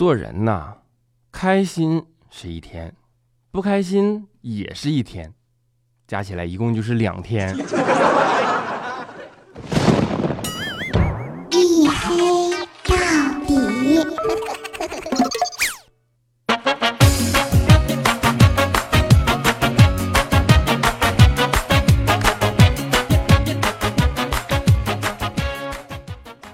做人呐，开心是一天，不开心也是一天，加起来一共就是两天。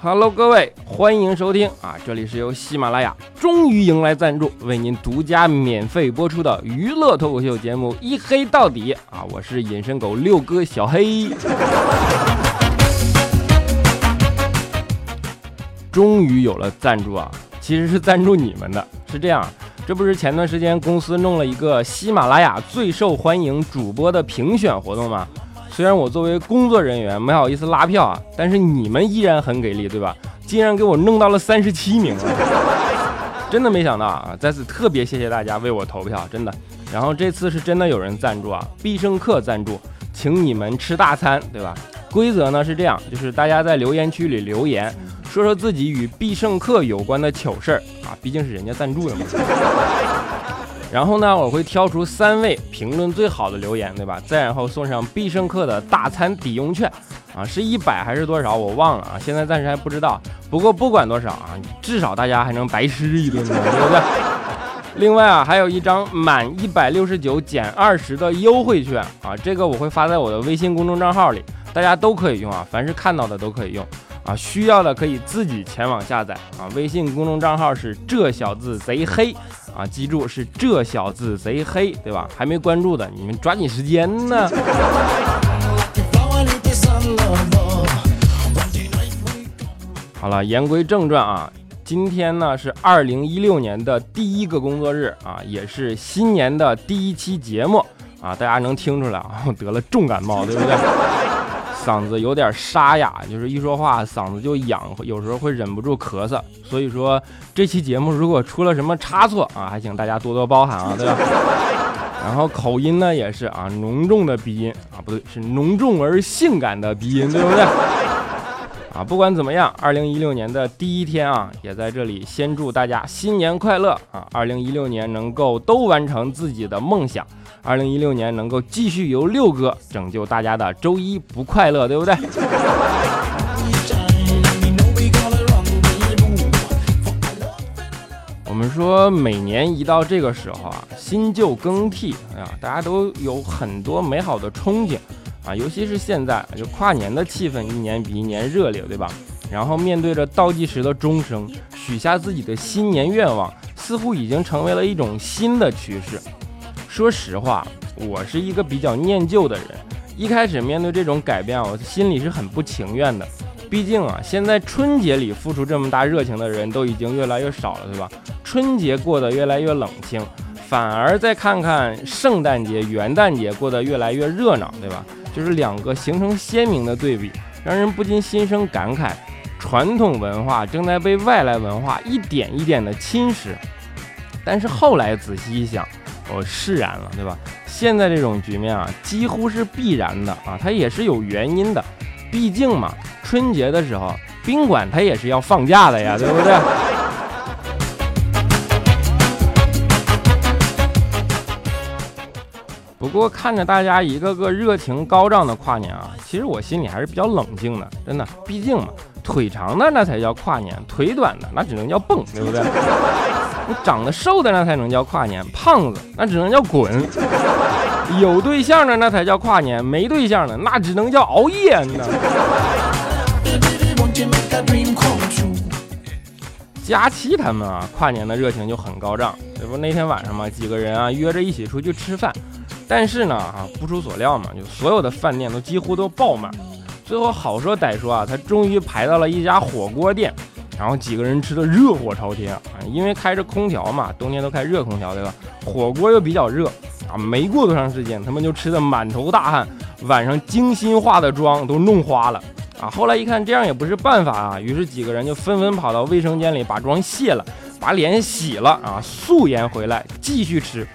Hello，各位，欢迎收听啊！这里是由喜马拉雅终于迎来赞助，为您独家免费播出的娱乐脱口秀节目《一黑到底》啊！我是隐身狗六哥小黑。终于有了赞助啊！其实是赞助你们的，是这样，这不是前段时间公司弄了一个喜马拉雅最受欢迎主播的评选活动吗？虽然我作为工作人员没好意思拉票啊，但是你们依然很给力，对吧？竟然给我弄到了三十七名了，真的没想到啊！在此特别谢谢大家为我投票，真的。然后这次是真的有人赞助啊，必胜客赞助，请你们吃大餐，对吧？规则呢是这样，就是大家在留言区里留言，说说自己与必胜客有关的糗事儿啊，毕竟是人家赞助的嘛。然后呢，我会挑出三位评论最好的留言，对吧？再然后送上必胜客的大餐抵用券，啊，是一百还是多少我忘了啊，现在暂时还不知道。不过不管多少啊，至少大家还能白吃一顿呢，对不对？另外啊，还有一张满一百六十九减二十的优惠券啊，这个我会发在我的微信公众账号里，大家都可以用啊，凡是看到的都可以用啊，需要的可以自己前往下载啊。微信公众账号是这小子贼黑。啊，记住是这小子贼黑，对吧？还没关注的，你们抓紧时间呢。好了，言归正传啊，今天呢是二零一六年的第一个工作日啊，也是新年的第一期节目啊，大家能听出来啊，我得了重感冒，对不对？嗓子有点沙哑，就是一说话嗓子就痒，有时候会忍不住咳嗽。所以说这期节目如果出了什么差错啊，还请大家多多包涵啊，对吧？然后口音呢也是啊，浓重的鼻音啊，不对，是浓重而性感的鼻音，对不对？啊，不管怎么样，二零一六年的第一天啊，也在这里先祝大家新年快乐啊！二零一六年能够都完成自己的梦想。二零一六年能够继续由六哥拯救大家的周一不快乐，对不对？我们说每年一到这个时候啊，新旧更替，哎呀，大家都有很多美好的憧憬啊，尤其是现在，就跨年的气氛一年比一年热烈，对吧？然后面对着倒计时的钟声，许下自己的新年愿望，似乎已经成为了一种新的趋势。说实话，我是一个比较念旧的人。一开始面对这种改变，我心里是很不情愿的。毕竟啊，现在春节里付出这么大热情的人都已经越来越少了，对吧？春节过得越来越冷清，反而再看看圣诞节、元旦节过得越来越热闹，对吧？就是两个形成鲜明的对比，让人不禁心生感慨：传统文化正在被外来文化一点一点的侵蚀。但是后来仔细一想，我释然了，对吧？现在这种局面啊，几乎是必然的啊，它也是有原因的。毕竟嘛，春节的时候，宾馆它也是要放假的呀，对不对？不过看着大家一个个热情高涨的跨年啊，其实我心里还是比较冷静的，真的。毕竟嘛，腿长的那才叫跨年，腿短的那只能叫蹦，对不对？你长得瘦的那才能叫跨年，胖子那只能叫滚。有对象的那才叫跨年，没对象的那只能叫熬夜呢。佳期他们啊，跨年的热情就很高涨。这不那天晚上嘛，几个人啊约着一起出去吃饭，但是呢啊，不出所料嘛，就所有的饭店都几乎都爆满。最后好说歹说啊，他终于排到了一家火锅店。然后几个人吃的热火朝天啊，因为开着空调嘛，冬天都开热空调对吧？火锅又比较热啊，没过多长时间，他们就吃的满头大汗，晚上精心化的妆都弄花了啊。后来一看这样也不是办法啊，于是几个人就纷纷跑到卫生间里把妆卸了，把脸洗了啊，素颜回来继续吃。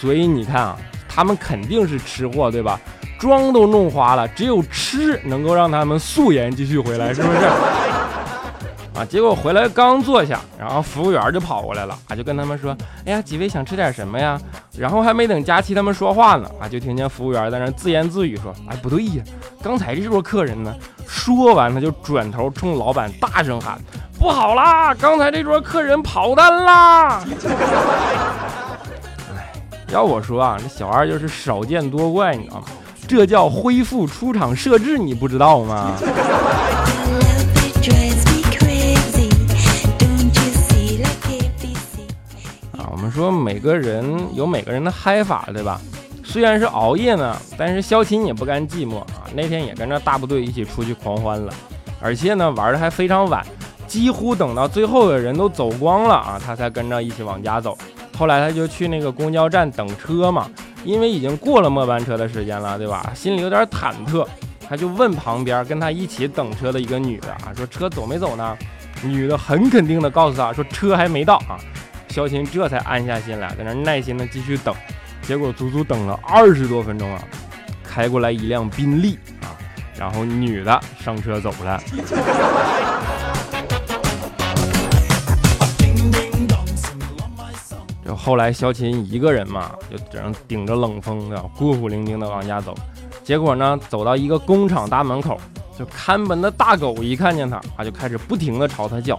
所以你看啊，他们肯定是吃货对吧？妆都弄花了，只有吃能够让他们素颜继续回来，是不是？啊，结果回来刚坐下，然后服务员就跑过来了，啊，就跟他们说：“哎呀，几位想吃点什么呀？”然后还没等佳期他们说话呢，啊，就听见服务员在那自言自语说：“哎，不对呀，刚才这桌客人呢？”说完他就转头冲老板大声喊：“不好啦，刚才这桌客人跑单啦！”要我说啊，这小二就是少见多怪，你知道吗？这叫恢复出厂设置，你不知道吗？啊，我们说每个人有每个人的嗨法，对吧？虽然是熬夜呢，但是肖琴也不甘寂寞啊。那天也跟着大部队一起出去狂欢了，而且呢玩的还非常晚，几乎等到最后的人都走光了啊，他才跟着一起往家走。后来他就去那个公交站等车嘛，因为已经过了末班车的时间了，对吧？心里有点忐忑，他就问旁边跟他一起等车的一个女的啊，说车走没走呢？女的很肯定的告诉他说车还没到啊。肖琴这才安下心来，在那耐心的继续等，结果足足等了二十多分钟啊，开过来一辆宾利啊，然后女的上车走了。后来肖琴一个人嘛，就只能顶着冷风的孤苦伶仃的往家走，结果呢，走到一个工厂大门口，就看门的大狗一看见他啊，就开始不停的朝他叫，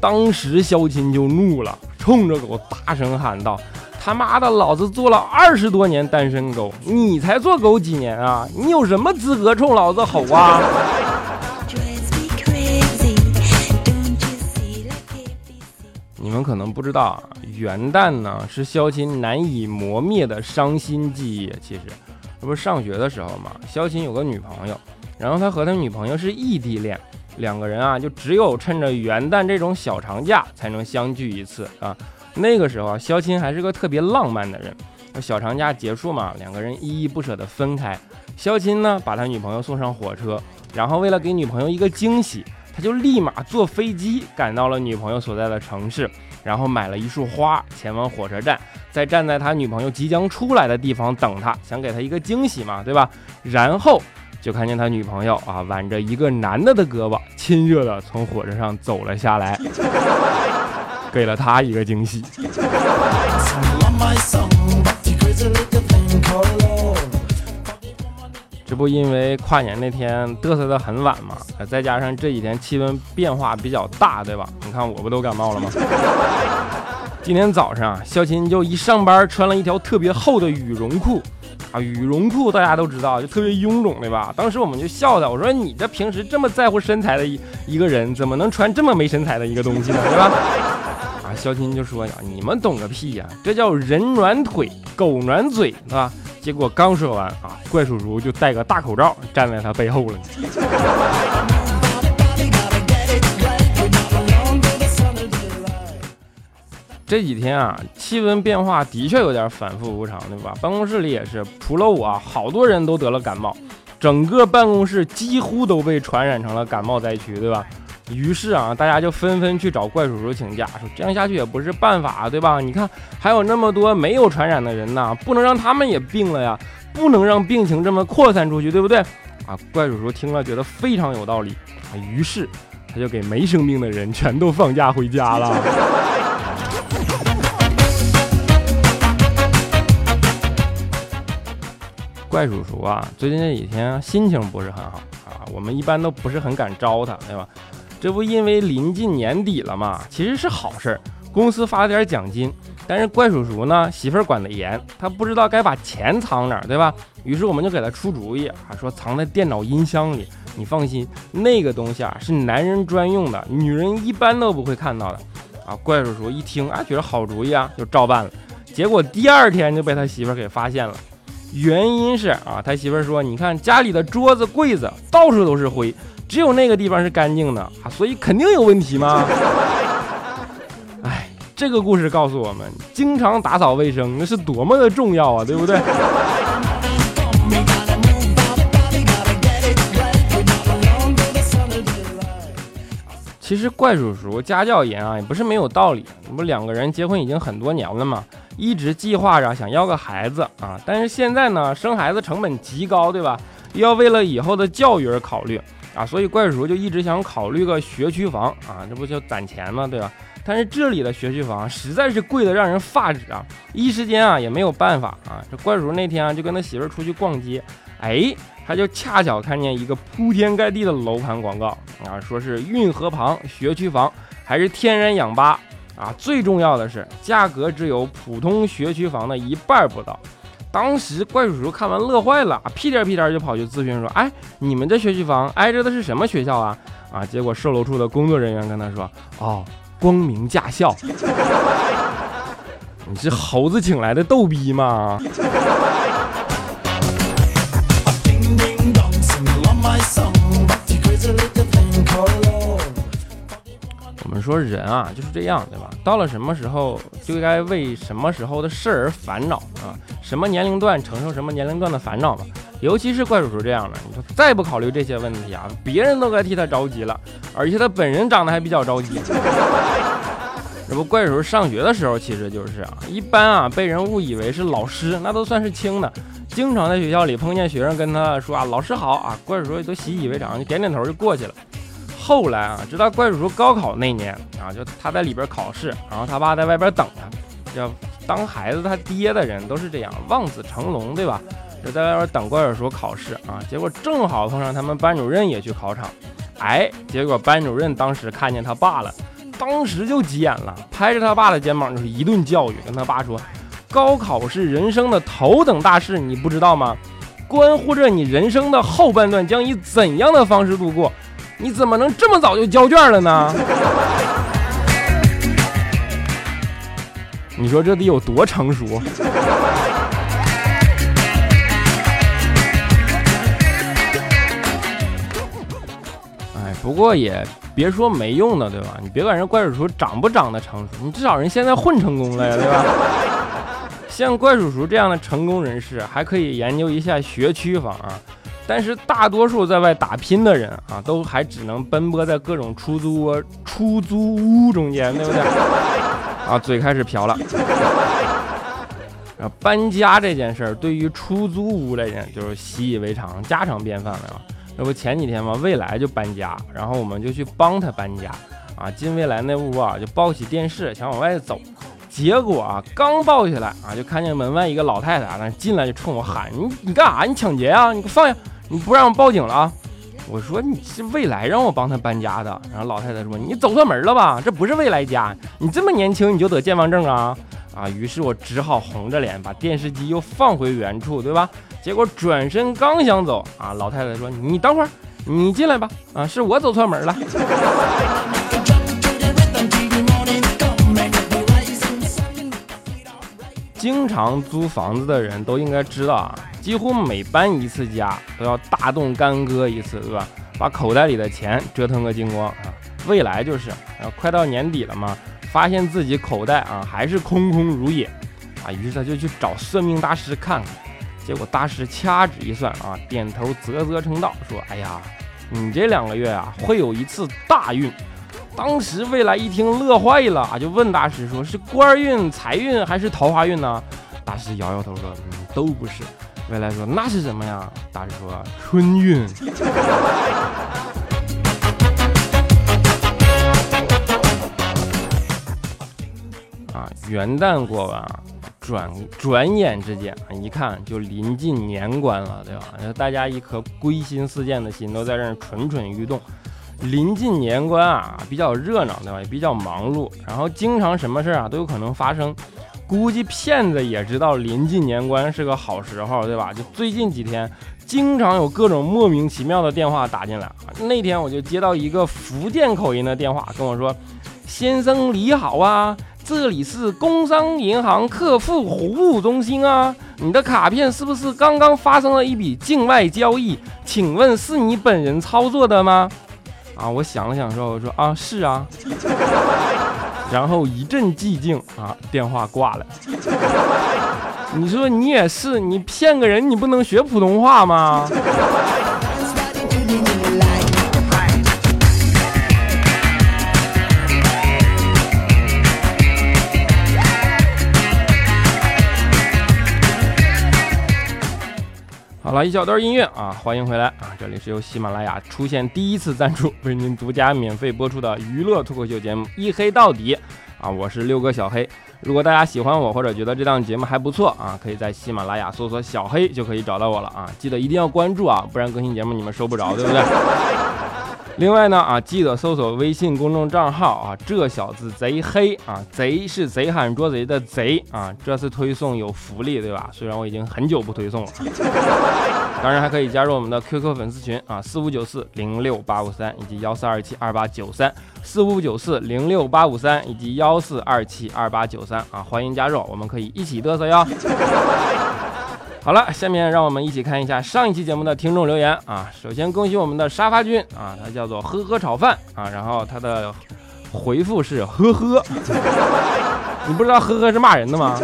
当时肖琴就怒了。冲着狗大声喊道：“他妈的，老子做了二十多年单身狗，你才做狗几年啊？你有什么资格冲老子吼啊？”你们可能不知道啊，元旦呢是肖琴难以磨灭的伤心记忆。其实，这不是上学的时候嘛，肖琴有个女朋友，然后他和他女朋友是异地恋。两个人啊，就只有趁着元旦这种小长假才能相聚一次啊。那个时候啊，肖钦还是个特别浪漫的人。小长假结束嘛，两个人依依不舍地分开。肖钦呢，把他女朋友送上火车，然后为了给女朋友一个惊喜，就立马坐飞机赶到了女朋友所在的城市，然后买了一束花前往火车站，再站在他女朋友即将出来的地方等他，想给他一个惊喜嘛，对吧？然后。就看见他女朋友啊，挽着一个男的的胳膊，亲热的从火车上走了下来，给了他一个惊喜。不因为跨年那天嘚瑟的很晚嘛，再加上这几天气温变化比较大，对吧？你看我不都感冒了吗？今天早上，肖琴就一上班穿了一条特别厚的羽绒裤。啊，羽绒裤大家都知道，就特别臃肿，对吧？当时我们就笑他，我说你这平时这么在乎身材的一一个人，怎么能穿这么没身材的一个东西呢？对吧？肖钦就说呀，你们懂个屁呀，这叫人暖腿，狗暖嘴，是吧？结果刚说完啊，怪叔叔就戴个大口罩站在他背后了。这几天啊，气温变化的确有点反复无常，对吧？办公室里也是，除了我，好多人都得了感冒，整个办公室几乎都被传染成了感冒灾区，对吧？于是啊，大家就纷纷去找怪叔叔请假，说这样下去也不是办法，对吧？你看还有那么多没有传染的人呢，不能让他们也病了呀，不能让病情这么扩散出去，对不对？啊，怪叔叔听了觉得非常有道理啊，于是他就给没生病的人全都放假回家了。怪叔叔啊，最近这几天心情不是很好啊，我们一般都不是很敢招他，对吧？这不因为临近年底了嘛，其实是好事儿，公司发了点奖金。但是怪叔叔呢，媳妇儿管得严，他不知道该把钱藏哪儿，对吧？于是我们就给他出主意啊，说藏在电脑音箱里。你放心，那个东西啊是男人专用的，女人一般都不会看到的。啊，怪叔叔一听啊，觉得好主意啊，就照办了。结果第二天就被他媳妇儿给发现了。原因是啊，他媳妇儿说：“你看家里的桌子、柜子到处都是灰，只有那个地方是干净的啊，所以肯定有问题嘛。”哎，这个故事告诉我们，经常打扫卫生那是多么的重要啊，对不对？其实怪叔叔家教严啊，也不是没有道理。不两个人结婚已经很多年了嘛。一直计划着想要个孩子啊，但是现在呢，生孩子成本极高，对吧？又要为了以后的教育而考虑，啊，所以怪叔就一直想考虑个学区房啊，这不就攒钱吗？对吧？但是这里的学区房实在是贵的让人发指啊，一时间啊也没有办法啊。这怪叔叔那天啊就跟他媳妇儿出去逛街，哎，他就恰巧看见一个铺天盖地的楼盘广告啊，说是运河旁学区房，还是天然氧吧啊，最重要的是价格只有普通学区房的一半不到。当时怪叔叔看完乐坏了，屁颠屁颠就跑去咨询说：“哎，你们这学区房挨着的是什么学校啊？”啊，结果售楼处的工作人员跟他说：“哦，光明驾校。”你是猴子请来的逗逼吗？我们说人啊就是这样，对吧？到了什么时候就该为什么时候的事而烦恼啊？什么年龄段承受什么年龄段的烦恼嘛？尤其是怪叔叔这样的，你说再不考虑这些问题啊，别人都该替他着急了，而且他本人长得还比较着急。这不，怪叔叔上学的时候其实就是啊，一般啊被人误以为是老师，那都算是轻的。经常在学校里碰见学生跟他说啊，老师好啊，怪叔叔都习以为常，就点点头就过去了。后来啊，直到怪叔叔高考那年啊，就他在里边考试，然后他爸在外边等他。要当孩子他爹的人都是这样，望子成龙，对吧？就在外边等怪叔叔考试啊。结果正好碰上他们班主任也去考场，哎，结果班主任当时看见他爸了，当时就急眼了，拍着他爸的肩膀就是一顿教育，跟他爸说：“高考是人生的头等大事，你不知道吗？关乎着你人生的后半段将以怎样的方式度过。”你怎么能这么早就交卷了呢？你说这得有多成熟？哎，不过也别说没用的，对吧？你别管人怪叔叔长不长得成熟，你至少人现在混成功了呀，对吧？像怪叔叔这样的成功人士，还可以研究一下学区房啊。但是大多数在外打拼的人啊，都还只能奔波在各种出租屋、出租屋中间，对不对？啊，嘴开始瓢了。啊，搬家这件事儿对于出租屋来讲就是习以为常、家常便饭了。这不前几天嘛，未来就搬家，然后我们就去帮他搬家。啊，进未来那屋啊，就抱起电视想往外走，结果啊，刚抱起来啊，就看见门外一个老太太啊，那进来就冲我喊：“你你干啥？你抢劫啊？你给我放下！”你不让我报警了啊？我说你是未来让我帮他搬家的。然后老太太说你走错门了吧？这不是未来家，你这么年轻你就得健忘症啊？啊！于是我只好红着脸把电视机又放回原处，对吧？结果转身刚想走啊，老太太说你等会儿，你进来吧。啊，是我走错门了。经常租房子的人都应该知道啊。几乎每搬一次家都要大动干戈一次，对吧？把口袋里的钱折腾个精光啊！未来就是，啊快到年底了嘛，发现自己口袋啊还是空空如也啊，于是他就去找算命大师看看，结果大师掐指一算啊，点头啧啧称道，说：“哎呀，你这两个月啊会有一次大运。”当时未来一听乐坏了啊，就问大师说：“是官运、财运还是桃花运呢？”大师摇摇头说：“嗯，都不是。”未来说那是什么呀？大师说春运。啊，元旦过完，转转眼之间，一看就临近年关了，对吧？大家一颗归心似箭的心都在这儿蠢蠢欲动。临近年关啊，比较热闹，对吧？也比较忙碌，然后经常什么事儿啊都有可能发生。估计骗子也知道临近年关是个好时候，对吧？就最近几天，经常有各种莫名其妙的电话打进来。那天我就接到一个福建口音的电话，跟我说：“先生你好啊，这里是工商银行客户服务中心啊，你的卡片是不是刚刚发生了一笔境外交易？请问是你本人操作的吗？”啊，我想了想说：“我说啊，是啊。”然后一阵寂静啊，电话挂了。你说你也是，你骗个人，你不能学普通话吗？好了，一小段音乐啊，欢迎回来啊！这里是由喜马拉雅出现第一次赞助，为您独家免费播出的娱乐脱口秀节目《一黑到底》啊！我是六哥小黑。如果大家喜欢我或者觉得这档节目还不错啊，可以在喜马拉雅搜索“小黑”就可以找到我了啊！记得一定要关注啊，不然更新节目你们收不着，对不对？另外呢啊，记得搜索微信公众账号啊，这小子贼黑啊，贼是贼喊捉贼的贼啊。这次推送有福利，对吧？虽然我已经很久不推送了，当然还可以加入我们的 QQ 粉丝群啊，四五九四零六八五三以及幺四二七二八九三，四五九四零六八五三以及幺四二七二八九三啊，欢迎加入，我们可以一起嘚瑟哟。好了，下面让我们一起看一下上一期节目的听众留言啊。首先恭喜我们的沙发君啊，他叫做呵呵炒饭啊，然后他的回复是呵呵，你不知道呵呵是骂人的吗？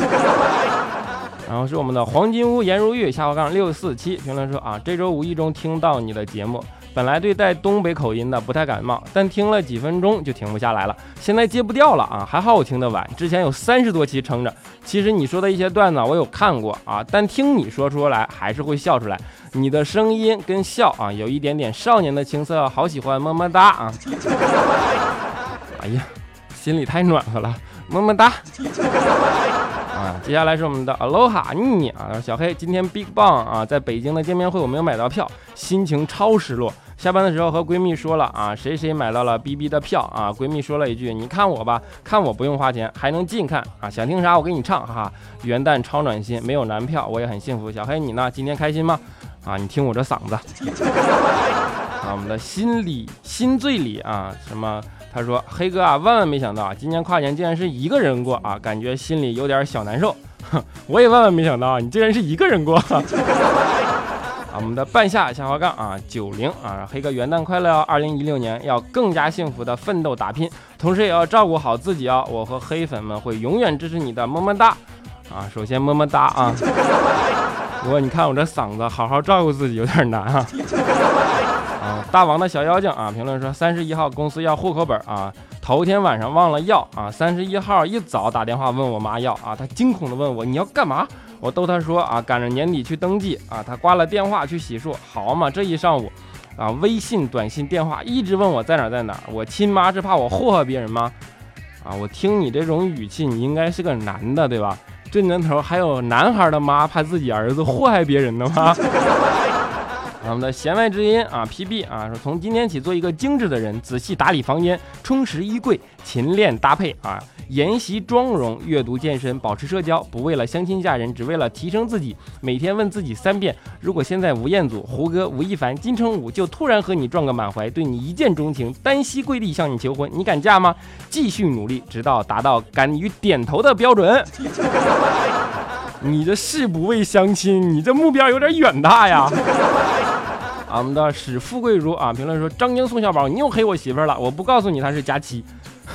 然后是我们的黄金屋颜如玉下划杠六四七评论说啊，这周无意中听到你的节目。本来对带东北口音的不太感冒，但听了几分钟就停不下来了。现在戒不掉了啊！还好我听得晚，之前有三十多期撑着。其实你说的一些段子我有看过啊，但听你说出来还是会笑出来。你的声音跟笑啊有一点点少年的青涩，好喜欢，么么哒啊！哎呀，心里太暖和了，么么哒。啊，接下来是我们的 Aloha 妮啊，小黑今天 Big Bang 啊，在北京的见面会我没有买到票，心情超失落。下班的时候和闺蜜说了啊，谁谁买到了 B B 的票啊？闺蜜说了一句：“你看我吧，看我不用花钱，还能近看啊！想听啥我给你唱，哈哈！元旦超暖心，没有男票我也很幸福。小黑你呢？今天开心吗？啊，你听我这嗓子 啊，我们的心里心醉里啊，什么？他说黑哥啊，万万没想到啊，今年跨年竟然是一个人过啊，感觉心里有点小难受。哼 我也万万没想到啊，你竟然是一个人过。我们的半夏下滑杠啊，九零啊，黑哥元旦快乐哦！二零一六年要更加幸福的奋斗打拼，同时也要照顾好自己哦。我和黑粉们会永远支持你的，么么哒！啊，首先么么哒啊！不过你看我这嗓子，好好照顾自己有点难啊。啊，大王的小妖精啊，评论说三十一号公司要户口本啊，头天晚上忘了要啊，三十一号一早打电话问我妈要啊，她惊恐的问我你要干嘛？我逗他说啊，赶着年底去登记啊，他挂了电话去洗漱，好嘛，这一上午，啊，微信、短信、电话一直问我在哪在哪，我亲妈是怕我祸害别人吗？啊，我听你这种语气，你应该是个男的对吧？这年头还有男孩的妈怕自己儿子祸害别人的吗？我们的弦外之音啊，PB 啊，说从今天起做一个精致的人，仔细打理房间，充实衣柜，勤练搭配啊。研习妆容，阅读健身，保持社交，不为了相亲嫁人，只为了提升自己。每天问自己三遍：如果现在吴彦祖、胡歌、吴亦凡、金城武就突然和你撞个满怀，对你一见钟情，单膝跪地向你求婚，你敢嫁吗？继续努力，直到达到敢于点头的标准。你这是不为相亲，你这目标有点远大呀。我们的史富贵如啊，评论说张晶宋小宝，你又黑我媳妇儿了，我不告诉你她是佳期。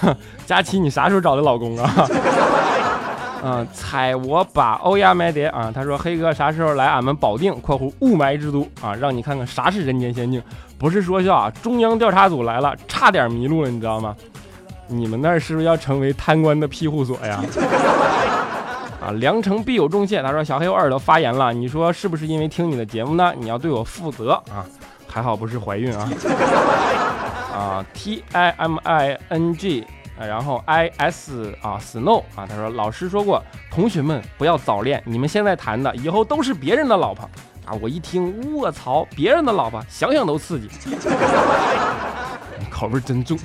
佳琪，你啥时候找的老公啊？嗯，踩我把欧亚买碟啊！他说黑哥啥时候来俺们保定（括弧雾霾之都）啊？让你看看啥是人间仙境。不是说笑啊，中央调查组来了，差点迷路了，你知道吗？你们那儿是不是要成为贪官的庇护所呀？啊，良辰必有重谢。他说小黑我耳朵发炎了，你说是不是因为听你的节目呢？你要对我负责啊！还好不是怀孕啊。啊，T I M I N G，然后 I S 啊，Snow 啊，他说老师说过，同学们不要早恋，你们现在谈的以后都是别人的老婆啊！我一听，卧槽，别人的老婆，想想都刺激，口味真重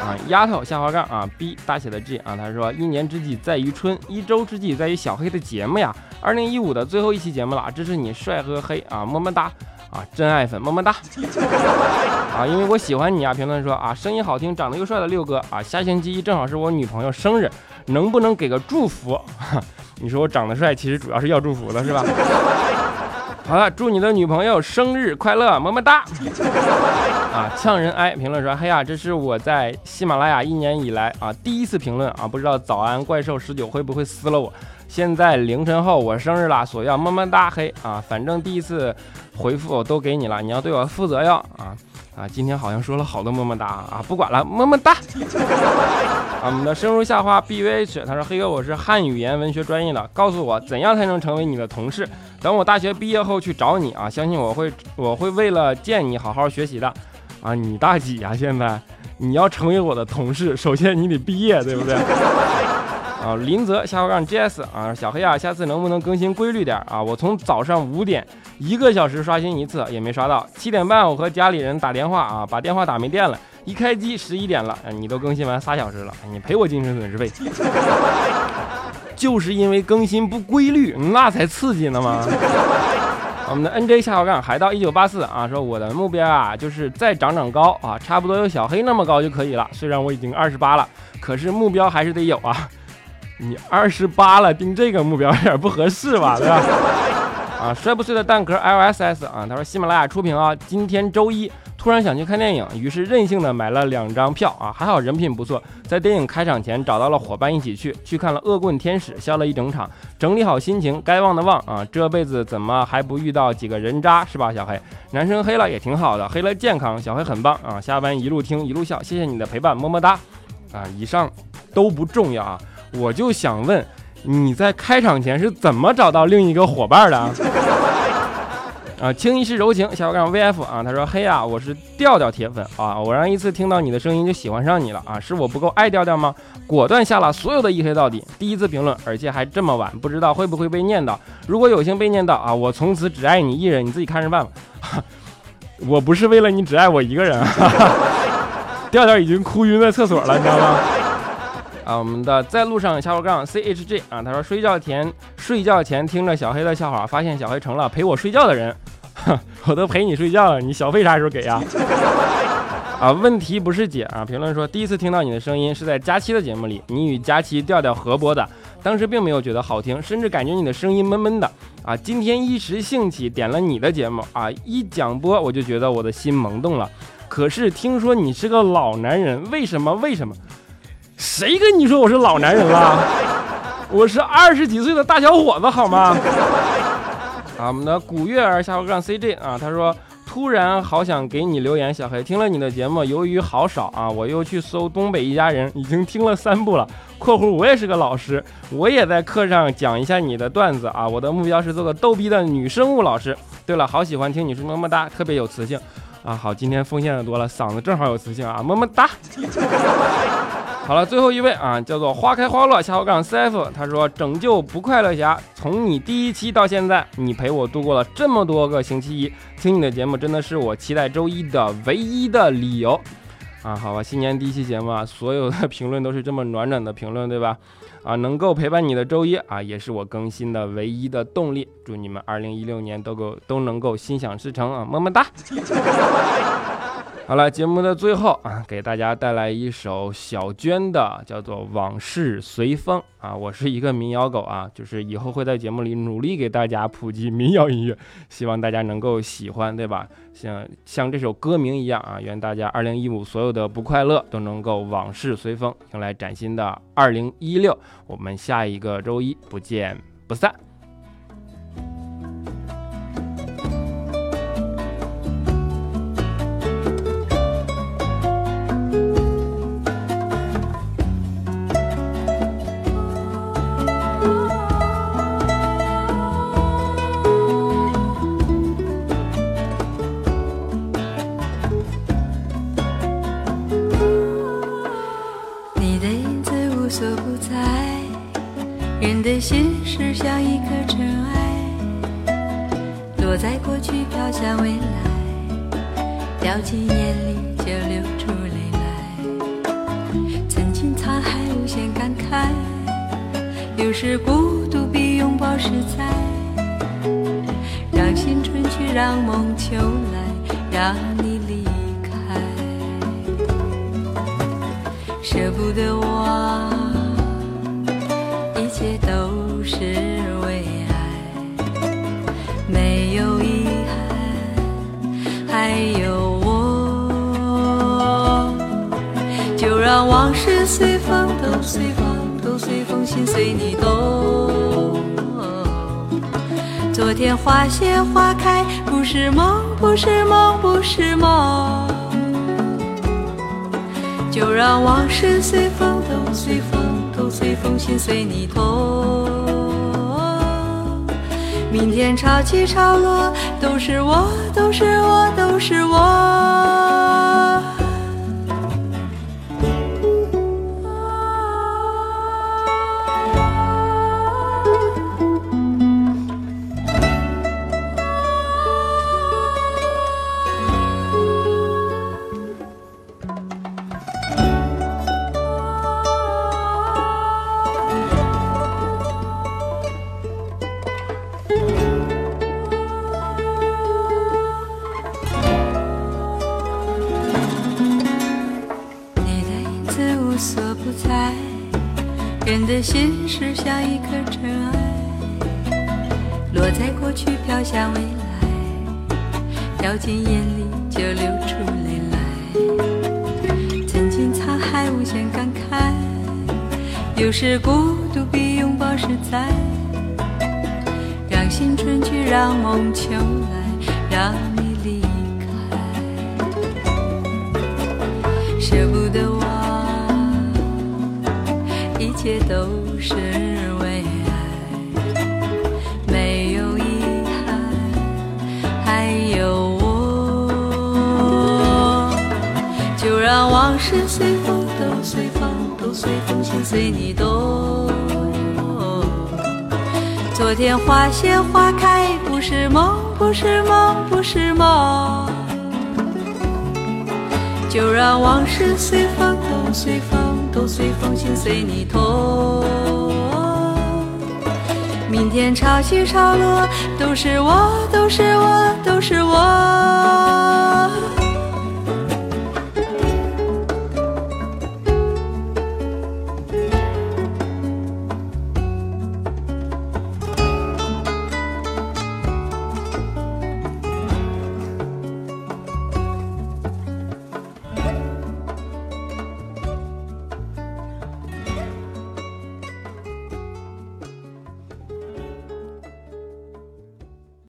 啊！丫头下滑杠啊，B 大写的 G 啊，他说一年之计在于春，一周之计在于小黑的节目呀，二零一五的最后一期节目了，支持你帅和黑啊，么么哒。啊，真爱粉，么么哒！啊，因为我喜欢你啊！评论说啊，声音好听，长得又帅的六哥啊，下星期一正好是我女朋友生日，能不能给个祝福？你说我长得帅，其实主要是要祝福的，是吧？好了，祝你的女朋友生日快乐，么么哒！啊，呛人哀评论说，嘿呀，这是我在喜马拉雅一年以来啊第一次评论啊，不知道早安怪兽十九会不会撕了我？现在凌晨后我生日啦，索要么么哒嘿啊！反正第一次回复都给你了，你要对我负责哟啊啊！今天好像说了好多么么哒啊，不管了，么么哒。啊，我们的生如夏花 B V H，他说黑哥我是汉语言文学专业的，告诉我怎样才能成为你的同事？等我大学毕业后去找你啊，相信我会我会为了见你好好学习的。啊，你大几呀？现在你要成为我的同事，首先你得毕业，对不对？啊，林泽下划杠 GS 啊，小黑啊，下次能不能更新规律点啊？我从早上五点一个小时刷新一次也没刷到，七点半我和家里人打电话啊，把电话打没电了，一开机十一点了，你都更新完仨小时了，你赔我精神损失费。就是因为更新不规律，那才刺激呢嘛。我们的 NJ 下划杠海盗一九八四啊，说我的目标啊，就是再长长高啊，差不多有小黑那么高就可以了。虽然我已经二十八了，可是目标还是得有啊。你二十八了，定这个目标有点不合适吧，对吧？啊，摔不碎的蛋壳 LSS 啊，他说喜马拉雅出品啊，今天周一突然想去看电影，于是任性的买了两张票啊，还好人品不错，在电影开场前找到了伙伴一起去，去看了《恶棍天使》，笑了一整场，整理好心情，该忘的忘啊，这辈子怎么还不遇到几个人渣是吧？小黑，男生黑了也挺好的，黑了健康，小黑很棒啊，下班一路听一路笑，谢谢你的陪伴，么么哒啊，以上都不重要啊。我就想问，你在开场前是怎么找到另一个伙伴的？啊，轻一是柔情，小伙杠 VF 啊，他说嘿啊，我是调调铁粉啊，偶然一次听到你的声音就喜欢上你了啊，是我不够爱调调吗？果断下了所有的一黑到底，第一次评论，而且还这么晚，不知道会不会被念叨。如果有幸被念叨啊，我从此只爱你一人，你自己看着办吧。我不是为了你只爱我一个人，调调已经哭晕在厕所了，你知道吗？啊，我们的在路上下划杠 C H G 啊，他说睡觉前睡觉前听着小黑的笑话，发现小黑成了陪我睡觉的人，我都陪你睡觉了，你小费啥时候给呀？啊，问题不是姐啊，评论说第一次听到你的声音是在佳期的节目里，你与佳期调调合播的，当时并没有觉得好听，甚至感觉你的声音闷闷的啊，今天一时兴起点了你的节目啊，一讲播我就觉得我的心萌动了，可是听说你是个老男人，为什么？为什么？谁跟你说我是老男人了？我是二十几岁的大小伙子，好吗？啊，我们的古月儿下回杠 CJ 啊，他说突然好想给你留言，小黑听了你的节目，由于好少啊，我又去搜《东北一家人》，已经听了三部了。（括弧我也是个老师，我也在课上讲一下你的段子啊。我的目标是做个逗逼的女生物老师。对了，好喜欢听你说么么哒，特别有磁性啊。好，今天奉献的多了，嗓子正好有磁性啊，么么哒。好了，最后一位啊，叫做花开花落下划杠 CF，他说拯救不快乐侠，从你第一期到现在，你陪我度过了这么多个星期一，听你的节目真的是我期待周一的唯一的理由啊！好吧，新年第一期节目啊，所有的 评论都是这么暖暖的评论，对吧？啊，能够陪伴你的周一啊，也是我更新的唯一的动力。祝你们二零一六年都够都能够心想事成啊，么么哒。好了，节目的最后啊，给大家带来一首小娟的，叫做《往事随风》啊。我是一个民谣狗啊，就是以后会在节目里努力给大家普及民谣音乐，希望大家能够喜欢，对吧？像像这首歌名一样啊，愿大家二零一五所有的不快乐都能够往事随风，迎来崭新的二零一六。我们下一个周一不见不散。所不在，人的心事像一颗尘埃，落在过去飘向未来，掉进眼里就流出泪来。曾经沧海无限感慨，有时孤独比拥抱实在。让青春去，让梦秋来，让你离开。舍不得忘，一切都是为爱，没有遗憾，还有我。就让往事随风，都随风，都随风，心随你动。昨天花谢花开，不是梦，不是梦，不是梦。就让往事随风，都随风，随风，心随你痛。明天潮起潮落，都是我，都是我，都是我。无所不在，人的心事像一颗尘埃，落在过去飘向未来，掉进眼里就流出泪来。曾经沧海无限感慨，有时孤独比拥抱实在。让青春去，让梦秋来，让一切都是为爱，没有遗憾，还有我。就让往事随风，都随风，都随风，心随你动。昨天花谢花开，不是梦，不是梦，不是梦。就让往事随风，都随风，都随风，心随你痛。明天潮起潮落，都是我，都是我，都是我。